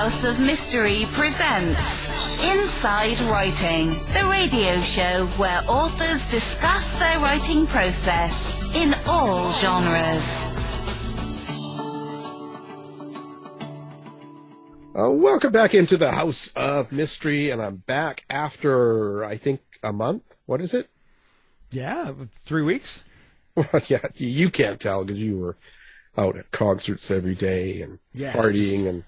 House of Mystery presents Inside Writing, the radio show where authors discuss their writing process in all genres. Uh, welcome back into the House of Mystery, and I'm back after, I think, a month. What is it? Yeah, three weeks. Well, yeah, you can't tell because you were out at concerts every day and Yeah, partying just- and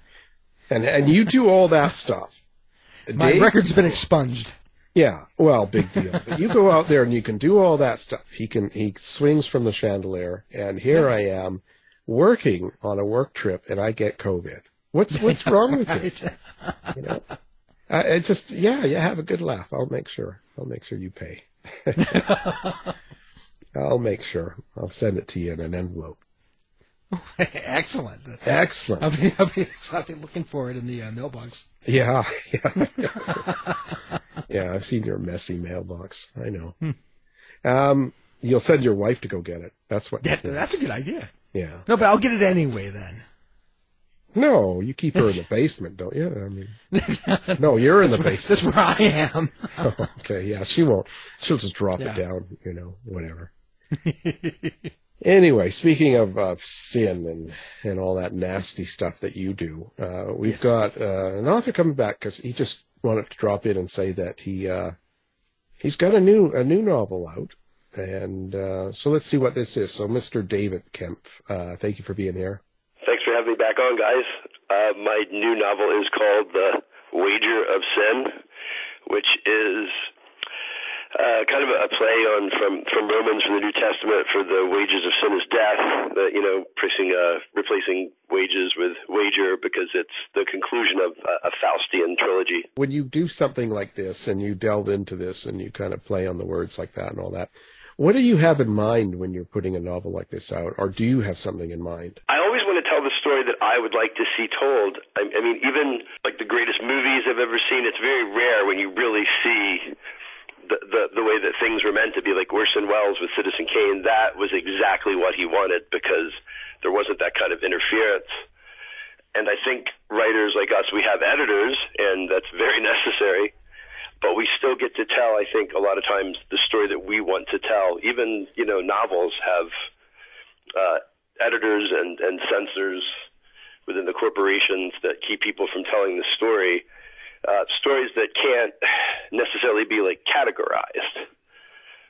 and and you do all that stuff. My Dave- record's been expunged. Yeah, well, big deal. But you go out there and you can do all that stuff. He can he swings from the chandelier, and here I am working on a work trip, and I get COVID. What's what's wrong with this? You know, I, it's just yeah, yeah. Have a good laugh. I'll make sure. I'll make sure you pay. I'll make sure. I'll send it to you in an envelope. Excellent. That's- Excellent. I'll be, I'll be, I'll be looking for it in the uh, mailbox. Yeah, yeah, yeah. I've seen your messy mailbox. I know. Um, you'll send your wife to go get it. That's what. Yeah, that's a good idea. yeah. No, but I'll get it anyway then. No, you keep her in the basement, don't you? I mean, no, you're in the basement. That's where I am. okay, yeah, she won't. She'll just drop Yeah. it down, you know, whatever. Anyway, speaking of uh, sin and and all that nasty stuff that you do, uh, we've Yes. got uh, an author coming back because he just wanted to drop in and say that he uh, he's got a new a new novel out, and uh, so let's see what this is. So, Mr. David Kempf, uh, thank you for being here. Thanks for having me back on, guys. Uh, my new novel is called The Wager of Sin, which is uh, kind of a play on from from Romans from the New Testament for the wages of sin is death. The, you know, replacing uh, replacing wages with wager because it's the conclusion of a, a Faustian trilogy. when you do something like this and you delve into this and you kind of play on the words like that and all that, what do you have in mind when you're putting a novel like this out, or do you have something in mind? I always want to tell the story that I would like to see told. I, I mean, even like the greatest movies I've ever seen, it's very rare when you really see the, the way that things were meant to be. Like Orson Welles with Citizen Kane, that was exactly what he wanted because there wasn't that kind of interference. And I think writers like us, we have editors, and that's very necessary. But we still get to tell, I think, a lot of times the story that we want to tell. Even you know, novels have uh, editors and, and censors within the corporations that keep people from telling the story. Uh, stories that can't necessarily be like categorized.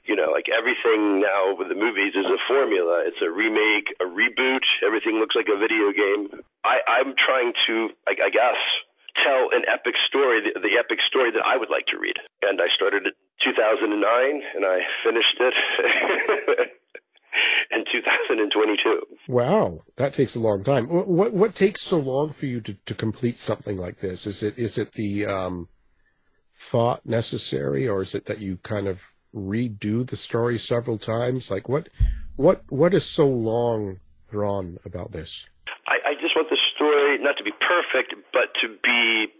You know, like everything now with the movies is a formula. It's a remake, a reboot. Everything looks like a video game. I, I'm trying to, I, I guess, tell an epic story, the, the epic story that I would like to read. And I started it 2009, and I finished it in 2022. Wow, that takes a long time. What what, what takes so long for you to, to complete something like this? Is it is it the um, thought necessary, or is it that you kind of redo the story several times? Like what what what is so long drawn about this? I, I just want the story not to be perfect, but to be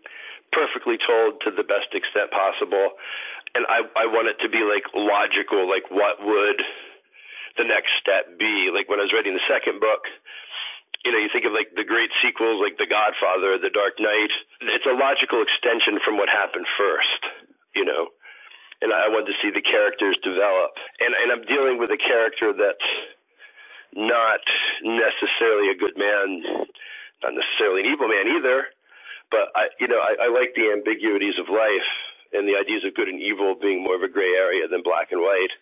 perfectly told to the best extent possible. And I, I want it to be like logical, like what would the next step be? Like when I was writing the second book, you know, you think of like the great sequels like The Godfather, The Dark Knight. It's a logical extension from what happened first, you know. And I want to see the characters develop. And and I'm dealing with a character that's not necessarily a good man, not necessarily an evil man either. But I, you know, I, I like the ambiguities of life and the ideas of good and evil being more of a gray area than black and white.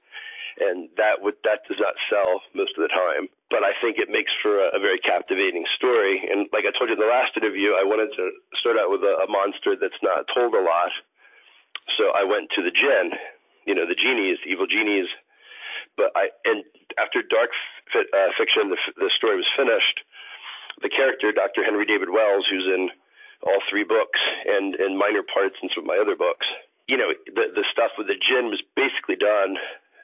And that would that does not sell most of the time. But I think it makes for a, a very captivating story. And like I told you in the last interview, I wanted to start out with a, a monster that's not told a lot. So I went to the jinn, you know, the genies, evil genies. But I and after dark fi- uh, fiction, the, the story was finished. The character, Dr. Henry David Wells, who's in all three books and in minor parts in some of my other books, you know, the the stuff with the jinn was basically done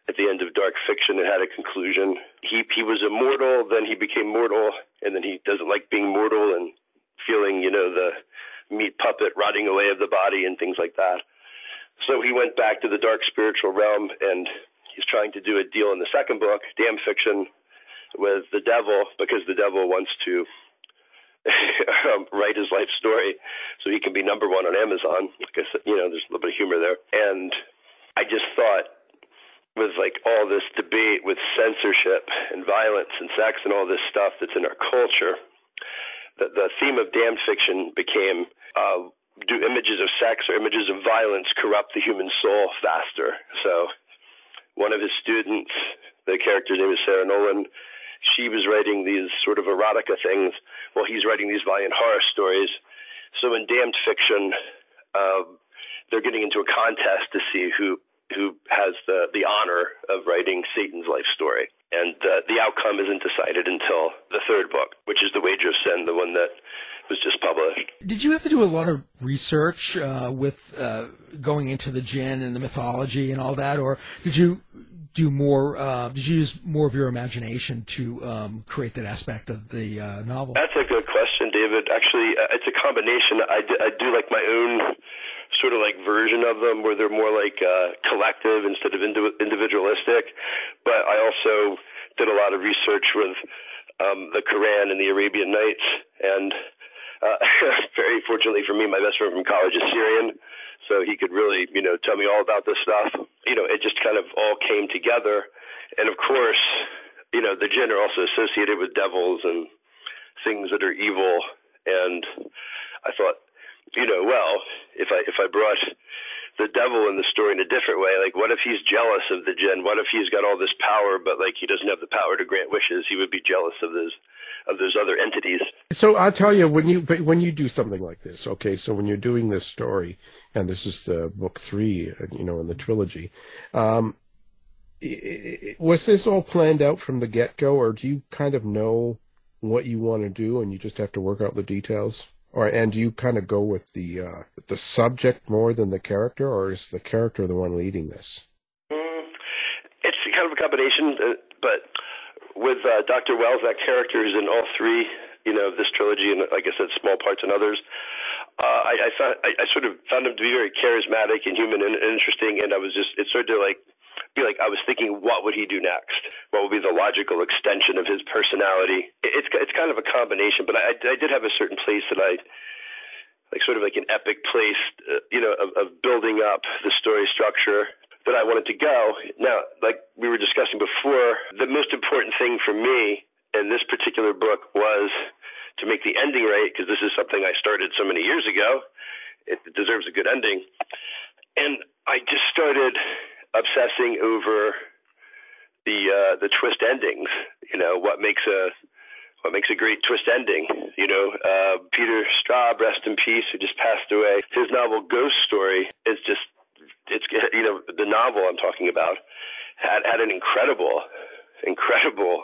at the end of dark fiction. It had a conclusion. He he was immortal, then he became mortal, and then he doesn't like being mortal and feeling, you know, the meat puppet rotting away of the body and things like that. So he went back to the dark spiritual realm, and he's trying to do a deal in the second book, Damned Fiction, with the devil because the devil wants to um, write his life story so he can be number one on Amazon. Like I said, you know, there's a little bit of humor there. And I just thought with like all this debate with censorship and violence and sex and all this stuff that's in our culture, the, the theme of damned fiction became uh, do images of sex or images of violence corrupt the human soul faster? So one of his students, the character's name is Sarah Nolan, she was writing these sort of erotica things while he's writing these violent horror stories. So in damned fiction, uh, they're getting into a contest to see who who has the the honor of writing Satan's life story, and uh, the outcome isn't decided until the third book, which is the Wager of Sin, the one that was just published. Did you have to do a lot of research uh, with uh, going into the jinn and the mythology and all that, or did you do more? Uh, did you use more of your imagination to um, create that aspect of the uh, novel? That's a good question, David. Actually, uh, it's a combination. I I do like my own sort of like version of them where they're more like uh, collective instead of individualistic. But I also did a lot of research with um, the Quran and the Arabian Nights, and uh, very fortunately for me, my best friend from college is Syrian so he could really, you know, tell me all about this stuff. You know, it just kind of all came together. And of course, you know, the jinn are also associated with devils and things that are evil. And I thought, you know, well, if I if I brought the devil in the story in a different way, like what if he's jealous of the jinn? What if he's got all this power, but like he doesn't have the power to grant wishes? He would be jealous of those of those other entities. So I'll tell you when you when you do something like this, okay. So when you're doing this story, and this is the book three, you know, in the trilogy, um, was this all planned out from the get go, or do you kind of know what you want to do and you just have to work out the details? Or and do you kind of go with the uh, the subject more than the character, or is the character the one leading this? Mm, it's kind of a combination, uh, but with uh, Dr. Wells, that character is in all three, you know, this trilogy, and like I said, small parts in others. Uh, I, I found I, I sort of found him to be very charismatic and human and, and interesting, and I was just it started to like like I was thinking, what would he do next? What would be the logical extension of his personality? It's it's kind of a combination, but I, I did have a certain place that I like sort of like an epic place, uh, you know, of, of building up the story structure that I wanted to go. Now, like we were discussing before, the most important thing for me in this particular book was to make the ending right because this is something I started so many years ago. It deserves a good ending. And I just started obsessing over the uh, the twist endings. You know, what makes a what makes a great twist ending. You know, uh, Peter Straub, rest in peace, who just passed away. His novel Ghost Story is just it's you know the novel I'm talking about had had an incredible, incredible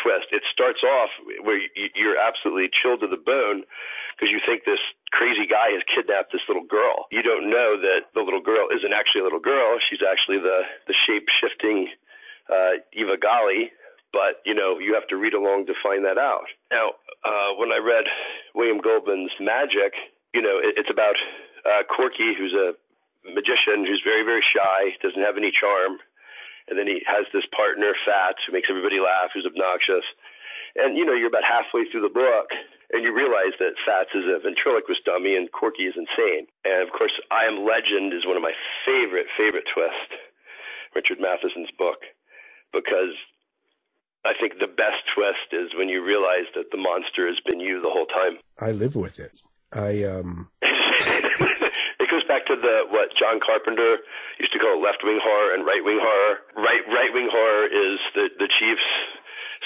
twist. It starts off where you're absolutely chilled to the bone because you think this crazy guy has kidnapped this little girl. You don't know that the little girl isn't actually a little girl. She's actually the the shape shifting uh, Eva Galli. But you know you have to read along to find that out. Now, uh, when I read William Goldman's Magic, you know it, it's about uh, Corky, who's a magician who's very, very shy, doesn't have any charm. And then he has this partner, Fats, who makes everybody laugh, who's obnoxious. And, you know, you're about halfway through the book, and you realize that Fats is a ventriloquist dummy and Corky is insane. And, of course, I Am Legend is one of my favorite, favorite twists, Richard Matheson's book, because I think the best twist is when you realize that the monster has been you the whole time. I live with it. I um back to the what John Carpenter used to call left wing horror and right wing horror. Right right wing horror is the the chiefs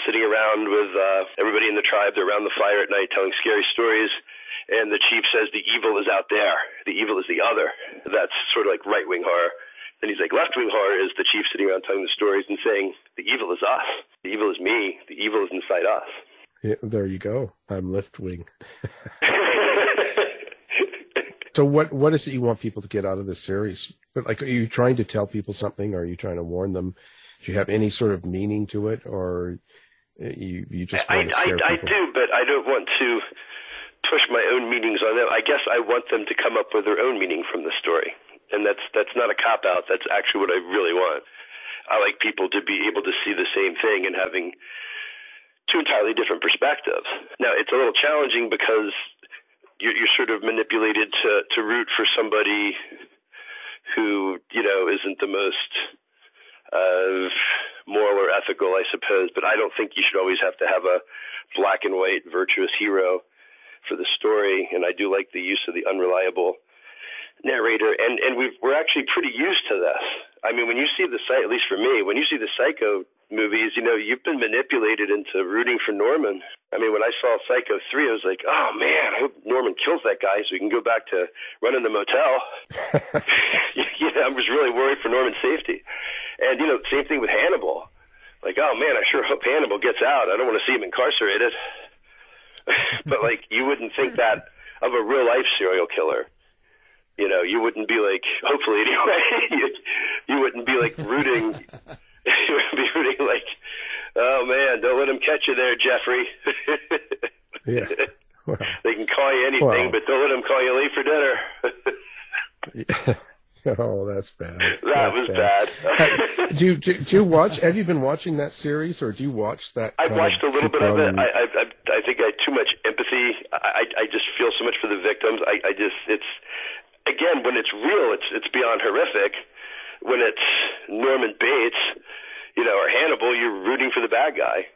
sitting around with uh, everybody in the tribe. They're around the fire at night telling scary stories. And the chief says the evil is out there. The evil is the other. That's sort of like right wing horror. Then he's like, left wing horror is the chief sitting around telling the stories and saying, the evil is us. The evil is me. The evil is inside us. Yeah, there you go. I'm left wing. So what what is it you want people to get out of this series? Like, are you trying to tell people something? Or are you trying to warn them? Do you have any sort of meaning to it, or uh, you you just want I, I? I do, but I don't want to push my own meanings on them. I guess I want them to come up with their own meaning from the story, and that's that's not a cop out. That's actually what I really want. I like people to be able to see the same thing and having two entirely different perspectives. Now, it's a little challenging because you're, you're sort of manipulated to, to root for somebody who, you know, isn't the most uh, moral or ethical, I suppose. But I don't think you should always have to have a black and white virtuous hero for the story. And I do like the use of the unreliable narrator, and and we we're actually pretty used to this. I mean, when you see the site, at least for me, when you see the Psycho movies, you know, you've been manipulated into rooting for Norman. I mean, when I saw Psycho 3, I was like, oh man, I hope Norman kills that guy so we can go back to running the motel. you know, I was really worried for Norman's safety. And, you know, same thing with Hannibal. Like, oh man, I sure hope Hannibal gets out. I don't want to see him incarcerated. but, like, you wouldn't think that of a real life serial killer you know, you wouldn't be like, hopefully anyway, you, you wouldn't be like rooting he would be rooting like, oh man, don't let him catch you there, Jeffrey. yeah. Well, they can call you anything, well, but don't let them call you late for dinner. Oh, that's bad. That that's was bad. bad. do, you, do, do you watch? Have you been watching that series, or do you watch that? I've watched a little bit of it. I, I, I think I had too much empathy. I, I just feel so much for the victims. I, I just, it's again when it's real, it's it's beyond horrific when it's Norman Bates, you know, or Hannibal, you're rooting for the bad guy.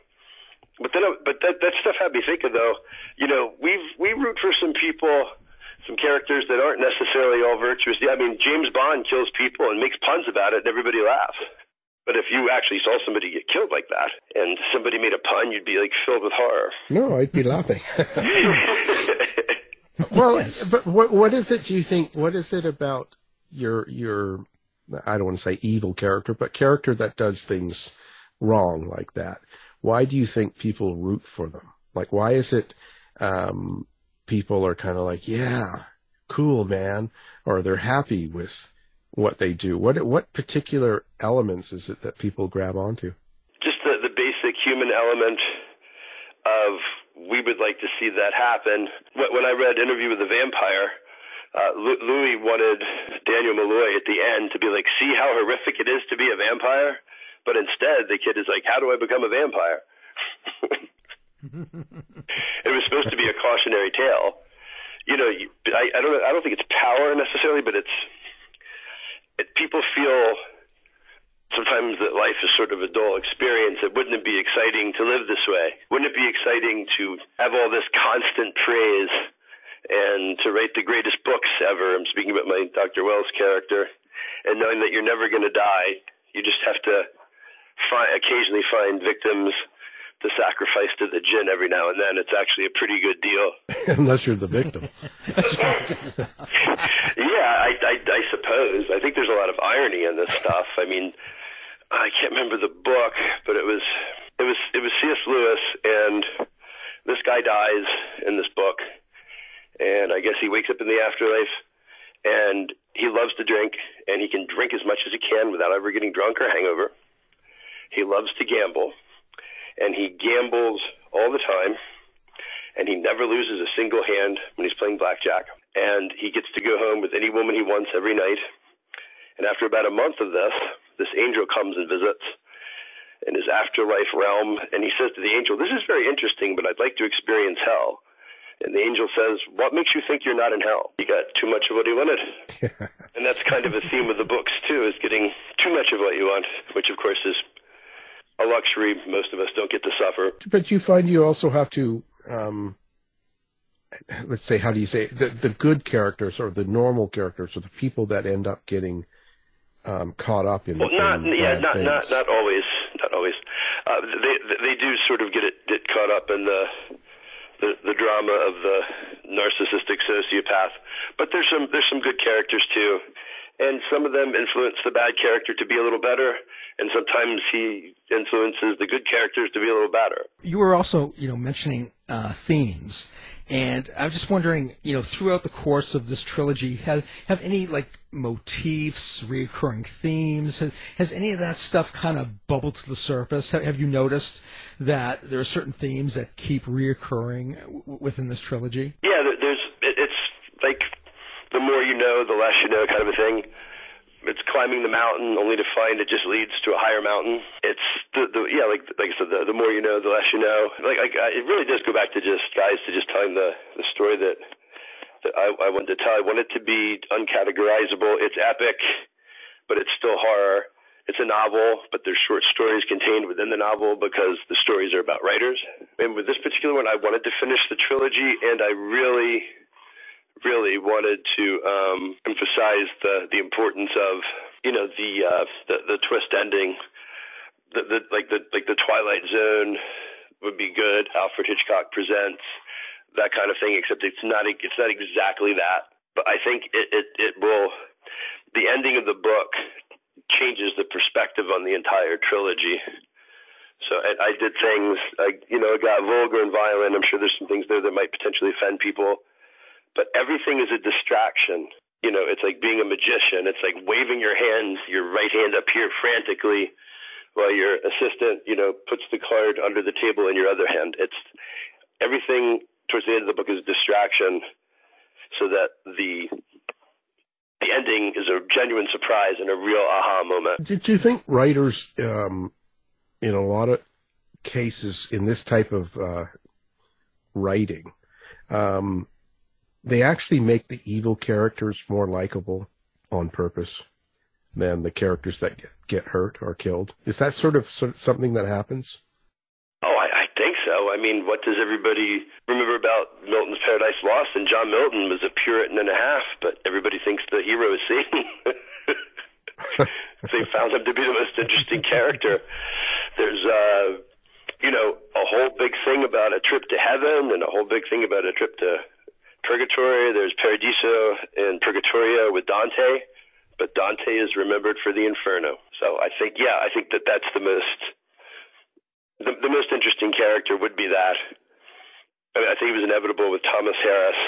But then, but that that stuff had me thinking though. You know, we we root for some people, some characters that aren't necessarily all virtuous. Yeah, I mean, James Bond kills people and makes puns about it, and everybody laughs. But if you actually saw somebody get killed like that, and somebody made a pun, you'd be like filled with horror. No, I'd be laughing. well, yes. but what what is it? Do you think? What is it about your your I don't want to say evil character, but character that does things wrong like that. Why do you think people root for them? Like, why is it um, people are kind of like, yeah, cool, man, or they're happy with what they do? What what particular elements is it that people grab onto? Just the, the basic human element of we would like to see that happen. When I read Interview with the Vampire, uh, Louis wanted Daniel Malloy at the end to be like, see how horrific it is to be a vampire? But instead, the kid is like, how do I become a vampire? it was supposed to be a cautionary tale. You know, I, I don't. I don't think it's power necessarily, but it's it, people feel sometimes that life is sort of a dull experience. It wouldn't it be exciting to live this way? Wouldn't it be exciting to have all this constant praise? And to write the greatest books ever. I'm speaking about my Dr. Wells character, and knowing that you're never going to die, you just have to find, occasionally find victims to sacrifice to the jinn every now and then. It's actually a pretty good deal. Unless you're the victim. yeah, I, I, I suppose. I think there's a lot of irony in this stuff. I mean, I can't remember the book, but it was it was it was C.S. Lewis, and this guy dies in this book and I guess he wakes up in the afterlife and he loves to drink and he can drink as much as he can without ever getting drunk or hangover. He loves to gamble and he gambles all the time and he never loses a single hand when he's playing blackjack and he gets to go home with any woman he wants every night. And after about a month of this, this angel comes and visits in his afterlife realm and he says to the angel, "This is very interesting, but I'd like to experience hell." And the angel says, What makes you think you're not in hell? You got too much of what he wanted. and that's kind of a theme of the books, too, is getting too much of what you want, which, of course, is a luxury most of us don't get to suffer. But you find you also have to, um, let's say, how do you say, it? the, the good characters or the normal characters or the people that end up getting um, caught up in, well, not, in yeah, not, things. not, not always, not always. Uh, they, they do sort of get it, get caught up in the, the, the drama of the narcissistic sociopath. But there's some there's some good characters too, and some of them influence the bad character to be a little better, and sometimes he influences the good characters to be a little better. You were also you know mentioning uh, themes. And I'm just wondering, you know, throughout the course of this trilogy, have have any like motifs, recurring themes? Has, has any of that stuff kind of bubbled to the surface? Have, have you noticed that there are certain themes that keep reoccurring w- within this trilogy? Yeah, there's. It's like the more you know, the less you know, kind of a thing. It's climbing the mountain only to find it just leads to a higher mountain. It's the, the yeah, like like I said, the, the more you know, the less you know. Like, like I, it really does go back to just guys to just telling the the story that that I, I wanted to tell. I want it to be uncategorizable. It's epic, but it's still horror. It's a novel, but there's short stories contained within the novel because the stories are about writers. And with this particular one, I wanted to finish the trilogy, and I really, really wanted to um, emphasize the the importance of you know the uh, the, the twist ending. The, the like the like the Twilight Zone would be good. Alfred Hitchcock presents that kind of thing, except it's not it's not exactly that. But I think it it, it will. The ending of the book changes the perspective on the entire trilogy. So I, I did things, I, you know, it got vulgar and violent. I'm sure there's some things there that might potentially offend people, but everything is a distraction. You know, it's like being a magician. It's like waving your hands, your right hand up here frantically, while your assistant, you know, puts the card under the table in your other hand. It's everything towards the end of the book is distraction, so that the the ending is a genuine surprise and a real aha moment. Did you think writers, um, in a lot of cases in this type of uh, writing, um, they actually make the evil characters more likable on purpose than the characters that get, get hurt or killed? Is that sort of, sort of something that happens? Oh, I, I think so. I mean, what does everybody remember about Milton's Paradise Lost? And John Milton was a Puritan and a half, but everybody thinks the hero is Satan. they found him to be the most interesting character. There's, uh, you know, a whole big thing about a trip to heaven and a whole big thing about a trip to purgatory. There's Paradiso and Purgatorio with Dante, but Dante is remembered for the Inferno. So I think, yeah, I think that that's the most the, the most interesting character would be that. I, mean, I think it was inevitable with Thomas Harris.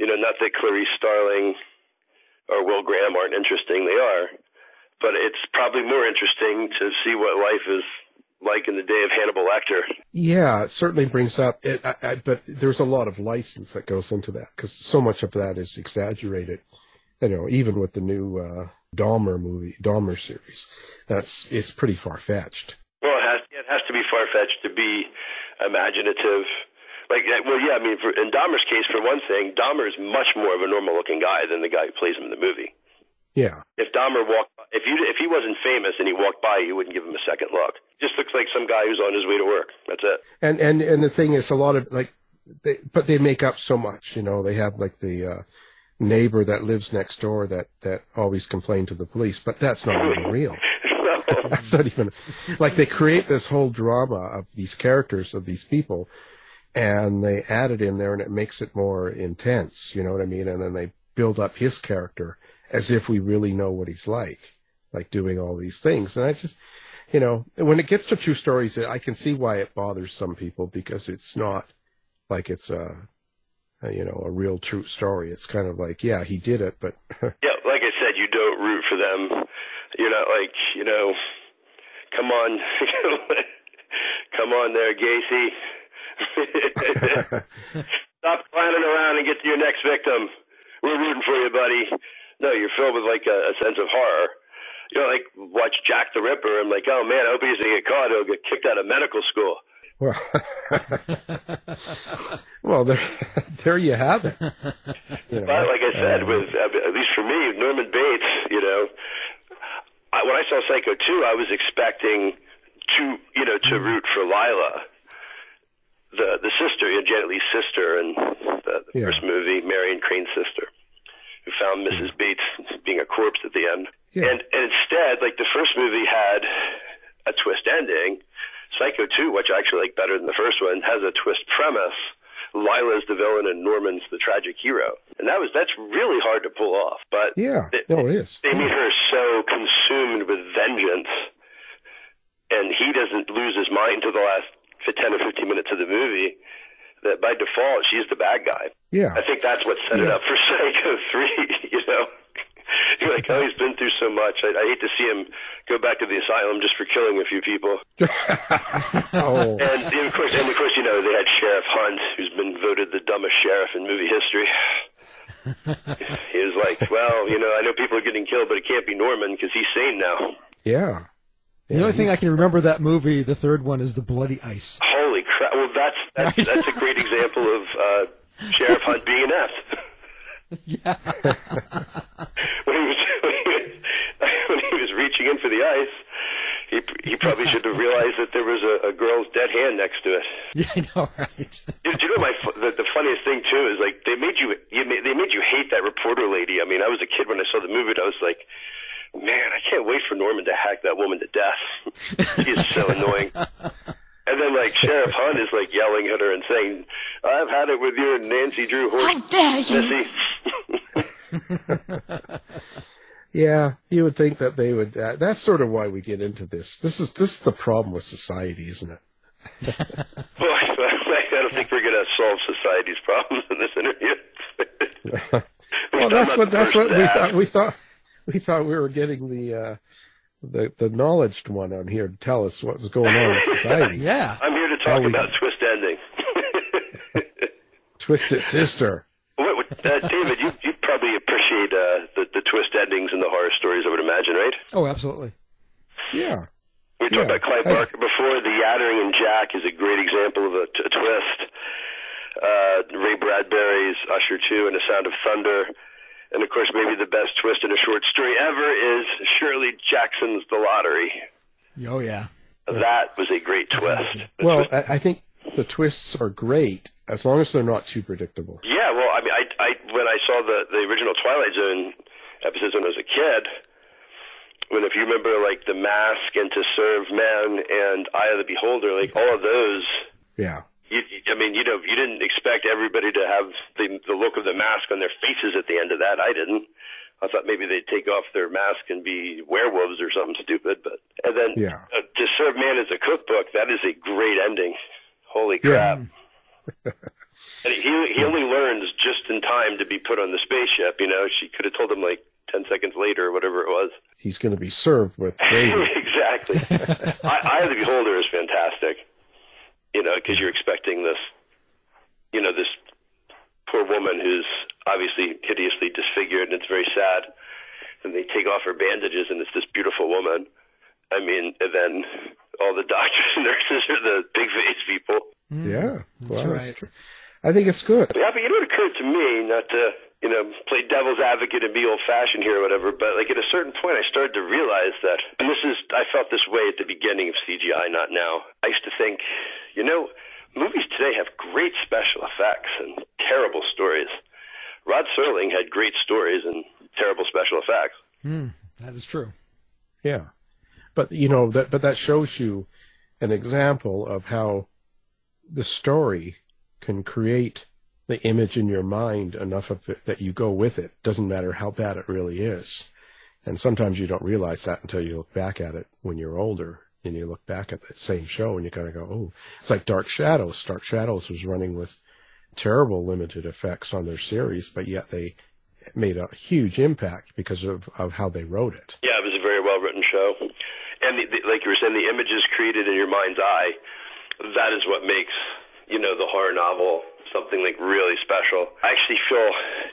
You know, not that Clarice Starling or Will Graham aren't interesting, they are. But it's probably more interesting to see what life is like in the day of Hannibal Lecter. Yeah, it certainly brings up it, I, I, but there's a lot of license that goes into that because so much of that is exaggerated. You know, even with the new uh, Dahmer movie, Dahmer series, that's it's pretty far fetched Well, it has it has to be far fetched to be imaginative. Like, well, yeah, I mean, for, in Dahmer's case, for one thing, Dahmer is much more of a normal looking guy than the guy who plays him in the movie. Yeah. If Dahmer walked, if you if he wasn't famous and he walked by, you wouldn't give him a second look. Just looks like some guy who's on his way to work. That's it. And and and the thing is, a lot of like, they, but they make up so much. You know, they have like the uh, neighbor that lives next door that that always complain to the police, but that's not even real. That's not even like they create this whole drama of these characters of these people, and they add it in there, and it makes it more intense. You know what I mean? And then they build up his character as if we really know what he's like, like doing all these things. And I just, you know, when it gets to true stories, I can see why it bothers some people because it's not like it's a, a you know, a real true story. It's kind of like, yeah, he did it, but yeah, like I said, you don't root for them you're not like, you know, come on, come on there, Gacy. Stop clowning around and get to your next victim. We're rooting for you, buddy. No, you're filled with like a, a sense of horror. You know, like watch Jack the Ripper. I'm like, oh man, I hope he doesn't get caught. He'll get kicked out of medical school. Well, well, there, there you have it. You know, but like I said, uh, with at least for me, Norman Bates, you know, I, when I saw Psycho 2, I was expecting to, you know, to root for Lila, the the sister, you know, Janet Leigh's sister and the, the yeah. first movie, Marion Crane's sister, who found Mrs. Hmm. Bates being a corpse at the end. Yeah. And and instead, like the first movie had a twist ending, Psycho 2, which I actually like better than the first one, has a twist premise Lila's the villain and Norman's the tragic hero. And that was that's really hard to pull off. But yeah, it, no, it is. They made her so consumed with vengeance, and he doesn't lose his mind until the last ten or fifteen minutes of the movie. That by default she's the bad guy. Yeah, I think that's what set yeah. it up for Psycho three. You know. You're like, oh, he's been through so much. I, I hate to see him go back to the asylum just for killing a few people. oh. And, and of course, and of course, you know, they had Sheriff Hunt, who's been voted the dumbest sheriff in movie history. he was like, well, you know, I know people are getting killed, but it can't be Norman because he's sane now. Yeah. The only thing I can remember that movie, the third one, is the bloody ice. Oh, Well, that's that's, that's a great example of uh, Sheriff Hunt being inept. Yeah. when he was when he was, when he was reaching in for the ice, he he probably should have realized that there was a, a girl's dead hand next to it. Yeah, I know, right? Do you know my the, the funniest thing too is like they made you you made, they made you hate that reporter lady. I mean, I was a kid when I saw the movie. and I was like, man, I can't wait for Norman to hack that woman to death. she is so annoying. And then like Sheriff Hunt is like yelling at her and saying, "I've had it with your Nancy Drew horse, How dare you? Missy." Yeah, you would think that they would. Uh, that's sort of why we get into this. This is this is the problem with society, isn't it? well, I, I don't think we're going to solve society's problems in this interview. Well, that's what that's what we thought. We thought we thought we were getting the uh, the the knowledged one on here to tell us what was going on in society. Yeah. I'm here to How talk we- about twist ending. Twisted Sister. What, what, uh, David, you you probably appreciate uh, the the twist endings in the horror stories. I would imagine, right? Oh, absolutely. Yeah. We talked Yeah. about Clive I- Barker before. The Yattering and Jack is a great example of a, t- a twist. Uh, Ray Bradbury's Usher 2 and The Sound of Thunder. And of course, maybe the best twist in a short story ever is Shirley Jackson's The Lottery. Oh, yeah. That was a great twist. Well, twist- I, I think the twists are great as long as they're not too predictable. yeah, well, I mean, I, I when I saw the the original Twilight Zone episodes when I was a kid, when if you remember like The Mask and To Serve Man and Eye of the Beholder, like all of those Yeah. You, I mean, you know, you didn't expect everybody to have the the look of the mask on their faces at the end of that. I didn't. I thought maybe they'd take off their mask and be werewolves or something stupid. But and then Yeah. uh, to serve man as a cookbook, that is a great ending. Holy crap! and he he only learns just in time to be put on the spaceship. You know, she could have told him like ten seconds later or whatever it was. He's going to be served with gravy. exactly. I, Eye of the Beholder is fantastic. You know, because you're expecting this, you know, this poor woman who's obviously hideously disfigured, and it's very sad. And they take off her bandages, and it's this beautiful woman. I mean, and then all the doctors and nurses are the big face people. Mm. yeah. Well, right. true. I think it's good. Yeah, but you know what occurred to me, not to, you know, play devil's advocate and be old fashioned here or whatever, but like at a certain point I started to realize that, and this is, I felt this way at the beginning of CGI, not now. I used to think, you know, movies today have great special effects and terrible stories. Rod Serling had great stories and terrible special effects. Hmm, that is true. Yeah. But you know that but that shows you an example of how the story can create the image in your mind enough of it that you go with it. Doesn't matter how bad it really is. And sometimes you don't realize that until you look back at it when you're older and you look back at the same show and you kind of go, oh, it's like Dark Shadows. Dark Shadows was running with terrible limited effects on their series, but yet they made a huge impact because of, of how they wrote it. Yeah, it was a very well written show. And the, the, like you were saying, the images created in your mind's eye, that is what makes, you know, the horror novel something like really special. I actually feel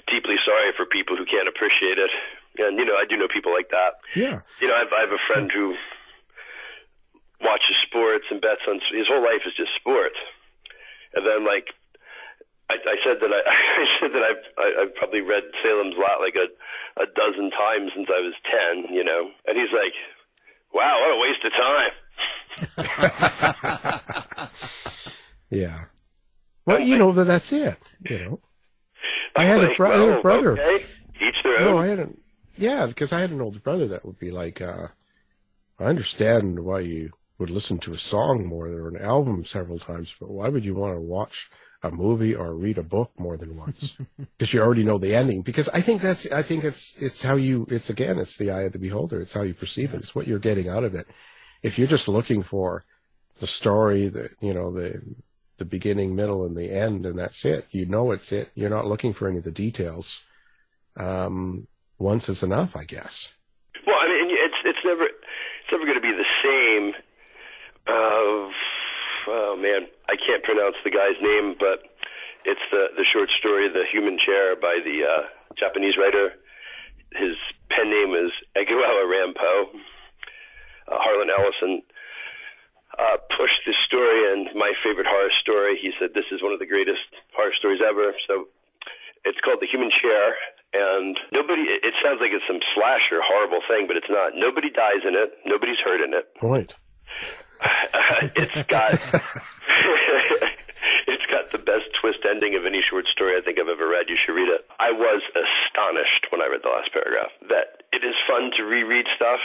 deeply sorry for people who can't appreciate it. And, you know, I do know people like that. Yeah. You know, I have, I have a friend who watches sports and bets on, his whole life is just sports. And then, like, I, I said that I, I said that I've I, I've probably read Salem's Lot like a a dozen times since I was ten, you know. And he's like, "Wow, what a waste of time." Yeah. Well, you know, but that's it. You know, I had a Like, bro- I had a brother. Okay, each their no, own. I had a yeah, because I had an older brother that would be like, uh, I understand why you would listen to a song more or an album several times, but why would you want to watch a movie or read a book more than once? Because you already know the ending. Because I think that's, I think it's, it's how you, it's again, it's the eye of the beholder. It's how you perceive it. It's what you're getting out of it. If you're just looking for the story, the, you know, the, the beginning, middle, and the end, and that's it. You know it's it. You're not looking for any of the details. Um, once is enough, I guess. Well, I mean, it's it's never it's never going to be the same. Of oh man, I can't pronounce the guy's name, but it's the the short story, "The Human Chair" by the uh, Japanese writer. His pen name is Eguawa Rampo. uh, Harlan Ellison uh, pushed this story and my favorite horror story. He said this is one of the greatest horror stories ever. So it's called The Human Chair, and nobody. It sounds like it's some slasher horrible thing, but it's not. Nobody dies in it. Nobody's hurt in it. Point. it's got. it's got the best twist ending of any short story I think I've ever read. You should read it. I was astonished when I read the last paragraph that it is fun to reread stuff,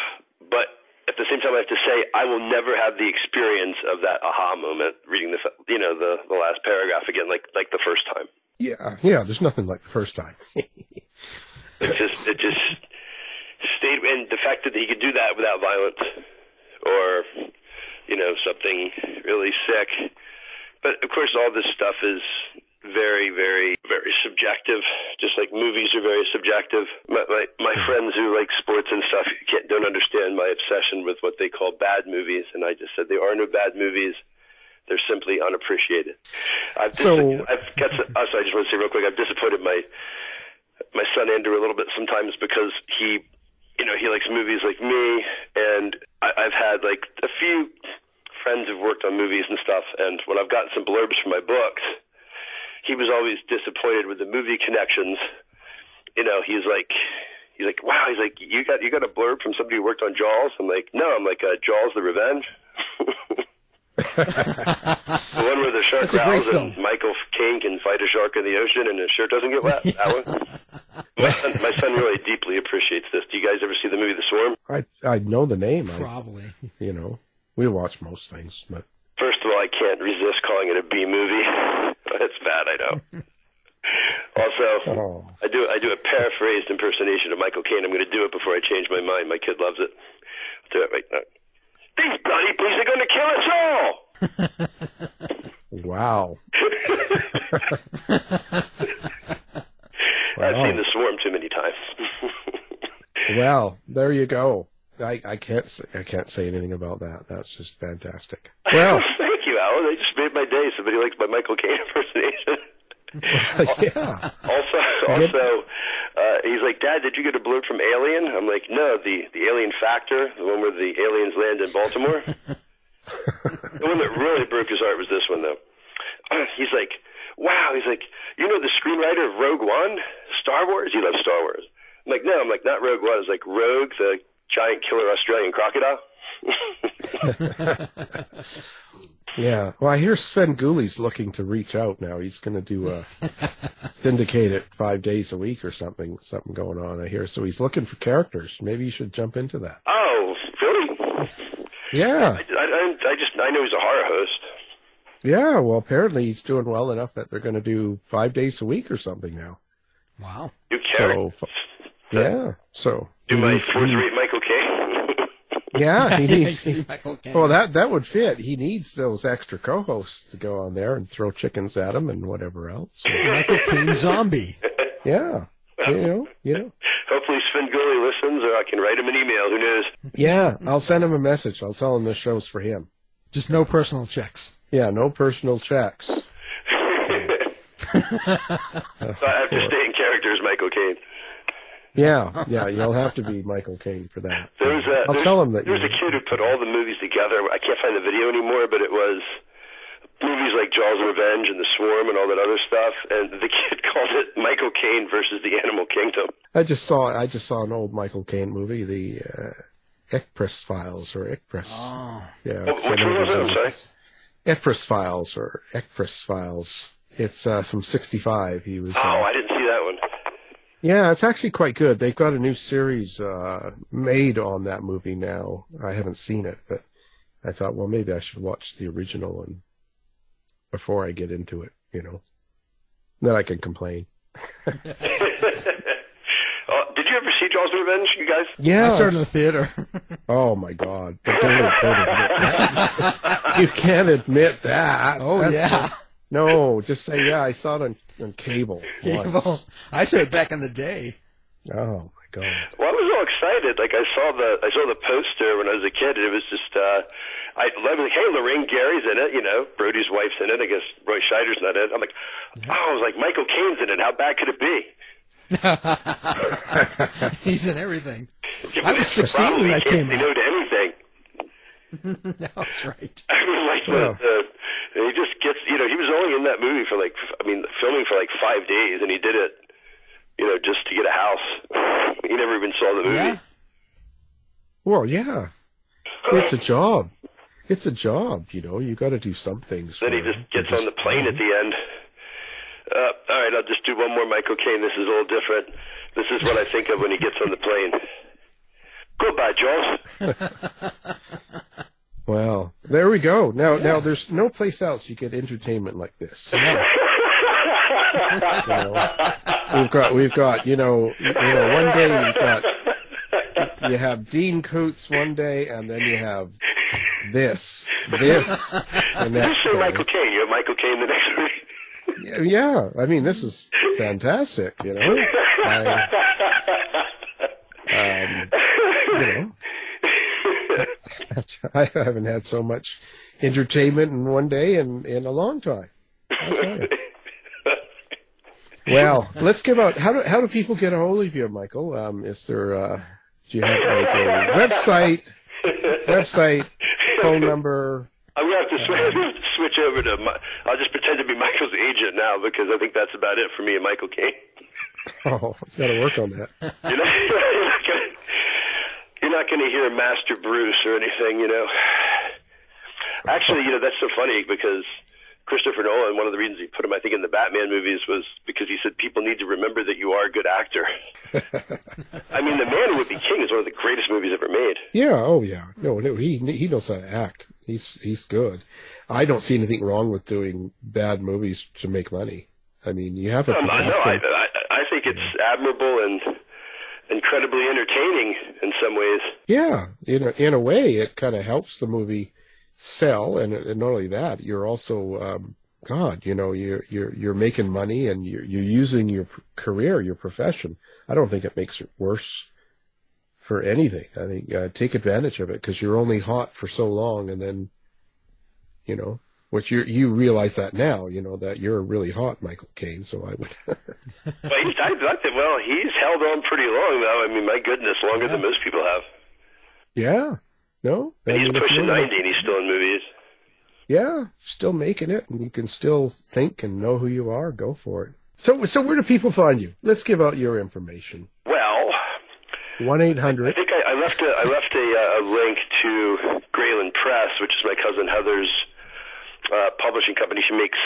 but at the same time, I have to say I will never have the experience of that aha moment reading the you know the the last paragraph again, like like the first time. Yeah, yeah. There's nothing like the first time. it just it just stayed, and the fact that he could do that without violence or you know something really sick. But of course, all this stuff is very, very, very subjective. Just like movies are very subjective. My my, my hmm. friends who like sports and stuff can't, don't understand my obsession with what they call bad movies, and I just said there are no bad movies. They're simply unappreciated. I've dis- So- I've got. To, also, oh, I just want to say real quick. I've disappointed my my son Andrew a little bit sometimes because he, you know, he likes movies like me, and I, I've had like a few friends who've worked on movies and stuff, and when I've gotten some blurbs for my books, he was always disappointed with the movie connections. You know, he's like, he's like, wow, he's like, you got you got a blurb from somebody who worked on Jaws. I'm like, no, I'm like, uh, Jaws: The Revenge. the one where the shark That's a great growls and. Michael Caine can fight a shark in the ocean and his shirt doesn't get wet. That one. My son, my son really deeply appreciates this. Do you guys ever see the movie The Swarm? I I know the name. I, Probably. you know, we watch most things, but First of all, I can't resist calling it a B movie. That's bad, I know. also, Oh. I do I do a paraphrased impersonation of Michael Caine. I'm going to do it before I change my mind. My kid loves it. I'll do it right now. These bloody police are going to kill us all. wow. I've Wow. seen The Swarm too many times. Well, there you go. I, I can't say, I can't say anything about that. That's just fantastic. Well, Thank you, Alan. They just made my day. Somebody likes my Michael Caine impersonation. yeah. Also, also, uh, he's like, Dad, did you get a blurb from Alien? I'm like, No, the the Alien Factor, the one where the aliens land in Baltimore. the one that really broke his heart was this one, though. He's like, Wow. He's like, You know the screenwriter of Rogue One, Star Wars? He loves Star Wars. I'm like, No, I'm like, not Rogue One. It's like Rogue, the giant killer Australian crocodile. Yeah. Well, I hear Svengoolie's looking to reach out now. He's going to do a syndicate it five days a week or something, something going on. I hear. So he's looking for characters. Maybe you should jump into that. oh, really? Yeah. I, I, I just I know he's a horror host. Yeah. Well, apparently he's doing well enough that they're going to do five days a week or something now. Wow. You care? So, f- yeah. So do he my needs- fourth rate Michael Caine? yeah, he needs. Michael Caine. Well, that that would fit. He needs those extra co-hosts to go on there and throw chickens at him and whatever else. Michael Caine zombie. Yeah, you know, you know. Hopefully Sven listens, or I can write him an email. Who knows? Yeah, I'll send him a message. I'll tell him this show's for him. Just no personal checks. Yeah, no personal checks. so I have to stay in character as Michael Caine. Yeah, yeah, you'll have to be Michael Caine for that. There was a, I'll there tell was- him that there was you. a kid who put all the movies together. I can't find the video anymore, but it was movies like Jaws and Revenge and The Swarm and all that other stuff. And the kid called it Michael Caine versus the Animal Kingdom. I just saw. I just saw an old Michael Caine movie, the uh, Ipcress Files or Ipcress. Oh. Yeah, What, which one was it? I'm sorry. Ipcress Files or Ipcress Files. It's uh, from '65. He was. Oh, uh, I didn't see that one. Yeah, it's actually quite good. They've got a new series uh, made on that movie now. I haven't seen it, but I thought, well, maybe I should watch the original and before I get into it, you know. Then I can complain. Oh, did you ever see Jaws and Revenge, you guys? Yeah. I started in the theater. Oh my God! But don't, don't admit that. You can't admit that. Oh That's yeah. just- no, just say yeah. I saw it on, on cable. Cable. I saw it back in the day. Oh my God! Well, I was all excited. Like I saw the I saw the poster when I was a kid, and it was just uh, I I was like, hey, Lorraine Gary's in it. You know, Brody's wife's in it. I guess Roy Scheider's not in it. I'm like, oh, I was like, Michael Caine's in it. How bad could it be? He's in everything. Yeah, I was 16 when probably that can't came say out. no to anything. That's right. I mean, like Yeah. the, the, and he just gets, you know, he was only in that movie for like, I mean, filming for like five days, and he did it, you know, just to get a house. He never even saw the movie. Yeah. Well, yeah. It's a job. It's a job, you know. You got to do some things. Then he just gets on the plane at the end. Uh, all right, I'll just do one more Michael Caine. This is a little different. This is what I think of when he gets on the plane. Goodbye, Joel. Well, there we go. Now, now, there's no place else you get entertainment like this. You know, we've got, we've got, you know, you know, one day you've got, you have Dean Koontz one day, and then you have this, this, You next day. Michael Caine. You have Michael Caine the next week. Yeah, I mean, this is fantastic. You know, I, um, you know, I haven't had so much entertainment in one day in in a long time. I'll tell you. Well, let's give out how do how do people get a hold of you, Michael? Um, is there uh, do you have like a website, website, phone number? I'm gonna have to switch, I'm gonna have to switch over to. My, I'll just pretend to be Michael's agent now because I think that's about it for me and Michael Caine. Oh, you got to work on that. You're not, you're not gonna, you're not gonna hear Master Bruce or anything, you know. Actually, you know that's so funny because Christopher Nolan, one of the reasons he put him, I think, in the Batman movies was because he said people need to remember that you are a good actor. I mean, The Man Who Would Be King is one of the greatest movies ever made. Yeah. Oh, yeah. No, no. He he knows how to act. He's he's good. I don't see anything wrong with doing bad movies to make money. I mean, you have a Um, I know. I. I, I think it's admirable and incredibly entertaining in some ways. Yeah, in a, in a way, it kind of helps the movie sell, and, and not only that, you're also, um, God, you know, you're you're you're making money and you're you're using your career, your profession. I don't think it makes it worse for anything. I think uh, take advantage of it because you're only hot for so long, and then, you know, which you you realize that now, you know, that you're really hot, Michael Caine. So I would. Well, he's, I, I think, well, he's held on pretty long though. I mean, my goodness, longer than most people have. yeah. No. And he's pushing 90 and he's still in movies. yeah, still making it, and you can still think and know who you are. Go for it. So, so where do people find you? Let's give out your information. Well, One eight I think I, I left a I left a, uh, a link to Grayland Press, which is my cousin Heather's uh, publishing company. She makes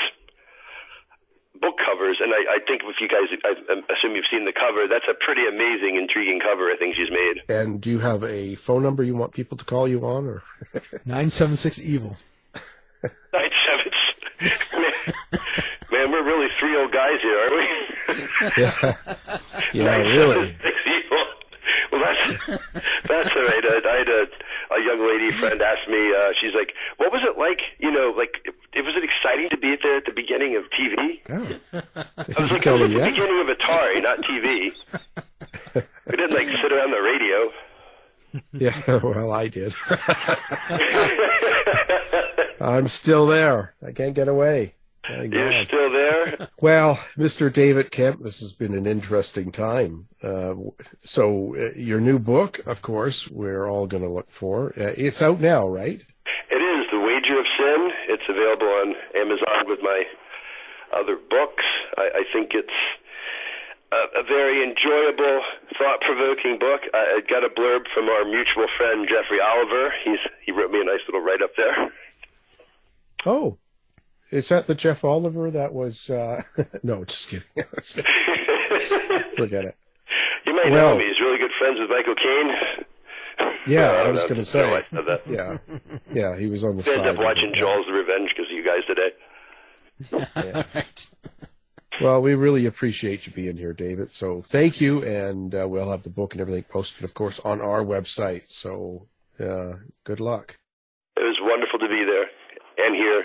book covers, and I, I think if you guys, I, I assume you've seen the cover. That's a pretty amazing, intriguing cover. I think she's made. And do you have a phone number you want people to call you on, or Nine seven six evil. Nine seven. Man, man, we're really three old guys here, aren't we? yeah, yeah, really? Six evil. Well, that's that's all right. Uh, I had a, a young lady friend asked me. Uh, she's like, "What was it like? You know, like, it, it was it exciting to be there at the beginning of TV?" Oh. I was like, "It was me, at the beginning of Atari, not TV." we didn't like sit around the radio. Yeah, well, I did. I'm still there. I can't get away. You're still there. Well, Mr. David Kempf, this has been an interesting time. Uh, so, uh, your new book, of course, we're all going to look for. Uh, it's out now, right? It is The Wager of Sin. It's available on Amazon with my other books. I, I think it's a, a very enjoyable, thought-provoking book. I, I got a blurb from our mutual friend Jeffrey Oliver. He's he wrote me a nice little write-up there. Oh, is that the Jeff Oliver that was? Uh, no, just kidding. Forget it. You might Well- know him. He's really good friends with Michael Caine. Yeah, Uh, I was going to say. I that. Yeah, yeah, he was on the I ended side. up watching it. Jaws: The Revenge because of you guys today. right. Well, we really appreciate you being here, David. So thank you, and uh, we'll have the book and everything posted, of course, on our website. So uh, good luck. It was wonderful to be there and here.